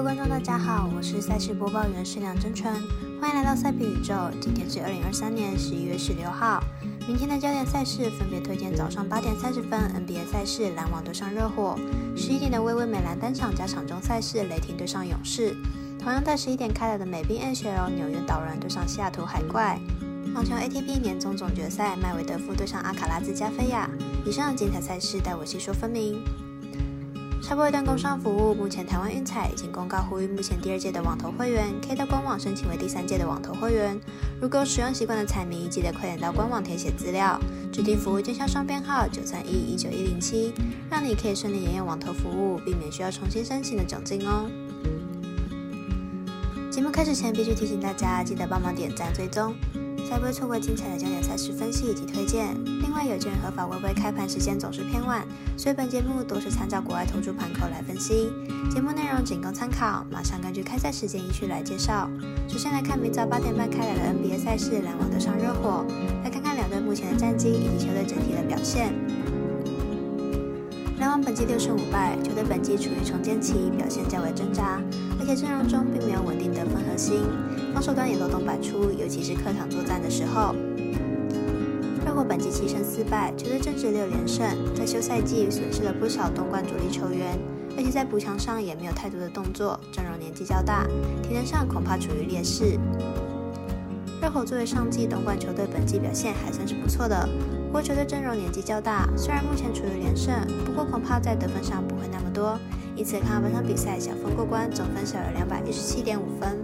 位观众，大家好，我是赛事播报员施梁真纯，欢迎来到赛比宇宙。今天是二零二三年十一月十六号，明天的焦点赛事分别推荐早上八点三十分 NBA 赛事篮网对上热火，十一点的微微美兰单场加场中赛事雷霆对上勇士，同样在十一点开打的美兵 NHL 纽约岛人对上西雅图海怪，网球 ATP 年终总决赛麦维德夫对上阿卡拉兹加菲亚。以上精彩赛事待我细说分明。插播一段工商服务，目前台湾运彩已经公告呼吁，目前第二届的网投会员可以到官网申请为第三届的网投会员。如果有使用习惯的彩迷，记得快点到官网填写资料，指定服务经销商编号九三一一九一零七，让你可以顺利沿用网投服务，避免需要重新申请的窘境哦。节目开始前，必须提醒大家，记得帮忙点赞追踪。才不会错过精彩的焦点赛事分析以及推荐。另外，有件合法微微开盘时间总是偏晚，所以本节目都是参照国外投注盘口来分析。节目内容仅供参考，马上根据开赛时间依序来介绍。首先来看明早八点半开打的 NBA 赛事，篮网对上热火。来看看两队目前的战绩以及球队整体的表现。篮网本季六胜五败，球队本季处于重建期，表现较为挣扎，而且阵容中并没有稳定得分核心，防守端也漏洞百出，尤其是客场作战的时候。热火本季七胜四败，球队正值六连胜，在休赛季损失了不少东冠主力球员，而且在补强上也没有太多的动作，阵容年纪较大，体能上恐怕处于劣势。热火作为上季东冠球队，本季表现还算是不错的。不过球队阵容年纪较大，虽然目前处于连胜，不过恐怕在得分上不会那么多，因此看好本场比赛小分过关，总分小于两百一十七点五分。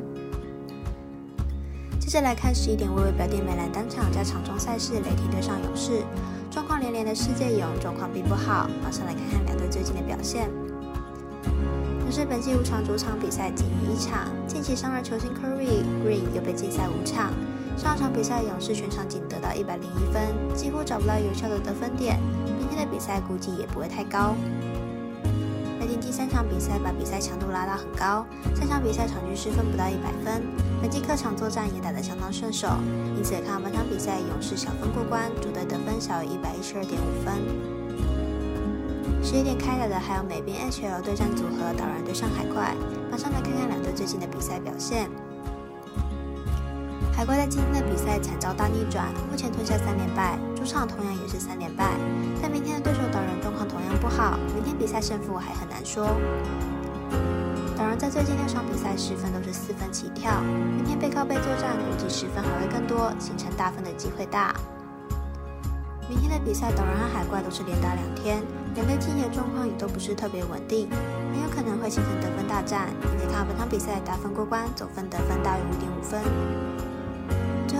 接着来看十一点微微表弟美兰单场加场中赛事，雷霆对上勇士，状况连连的世界勇状况并不好，马上来看看两队最近的表现。勇士本季五场主场比赛仅赢一场，近期伤了球星 Curry Green 又被禁赛五场。上场比赛，勇士全场仅得到一百零一分，几乎找不到有效的得分点。明天的比赛估计也不会太高。雷霆第三场比赛把比赛强度拉到很高，三场比赛场均失分不到一百分。本季客场作战也打得相当顺手，因此看本场比赛勇士小分过关，主队得分小于一百一十二点五分。十一点开打的还有美兵 HL 对战组合导人对上海怪，马上来看看两队最近的比赛表现。海怪在今天的比赛惨遭大逆转，目前吞下三连败，主场同样也是三连败。但明天的对手导人状况同样不好，明天比赛胜负还很难说。导人在最近六场比赛十分都是四分起跳，明天背靠背作战，估计十分还会更多，形成大分的机会大。明天的比赛，导人和海怪都是连打两天，两队近期的状况也都不是特别稳定，很有可能会形成得分大战。并且看本场比赛打分过关，总分得分大于五点五分。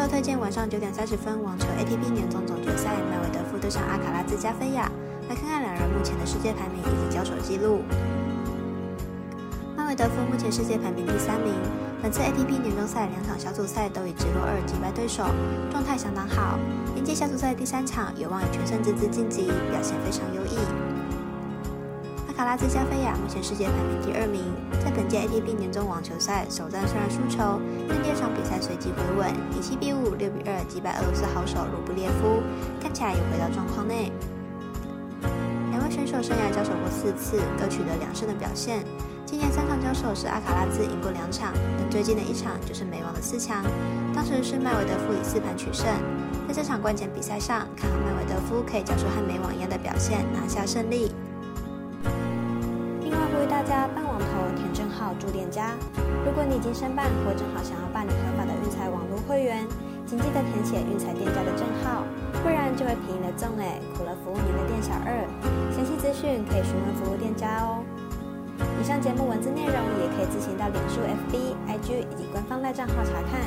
推荐晚上九点三十分网球 ATP 年终总决赛，麦维德夫对上阿卡拉兹加菲亚，来看看两人目前的世界排名以及交手记录。麦维德夫目前世界排名第三名，本次 ATP 年终赛两场小组赛都以直落二击败对手，状态相当好。迎接小组赛第三场，有望以全胜之姿晋级，表现非常优异。卡拉兹加菲亚目前世界排名第二名，在本届 ATP 年终网球赛首战虽然输球，但第二场比赛随即回稳，以七比五、六比二击败俄罗斯好手卢布列夫，看起来又回到状况内。两位选手生涯交手过四次，各取得两胜的表现。今年三场交手是阿卡拉兹赢过两场，但最近的一场就是美网的四强，当时是麦维德夫以四盘取胜。在这场关键比赛上，看好麦维德夫可以交出和美网一样的表现，拿下胜利。大家办网投填证号注店家。如果你已经申办或正好想要办理合法的运彩网络会员，请记得填写运彩店家的证号，不然就会便宜了中哎，苦了服务您的店小二。详细资讯可以询问服务店家哦。以上节目文字内容也可以自行到脸书、FB、IG 以及官方赖账号查看。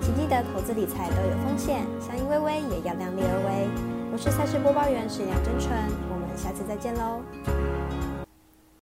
请记得投资理财都有风险，相依微微也要量力而为。我是赛事播报员史阳真纯，我们下次再见喽。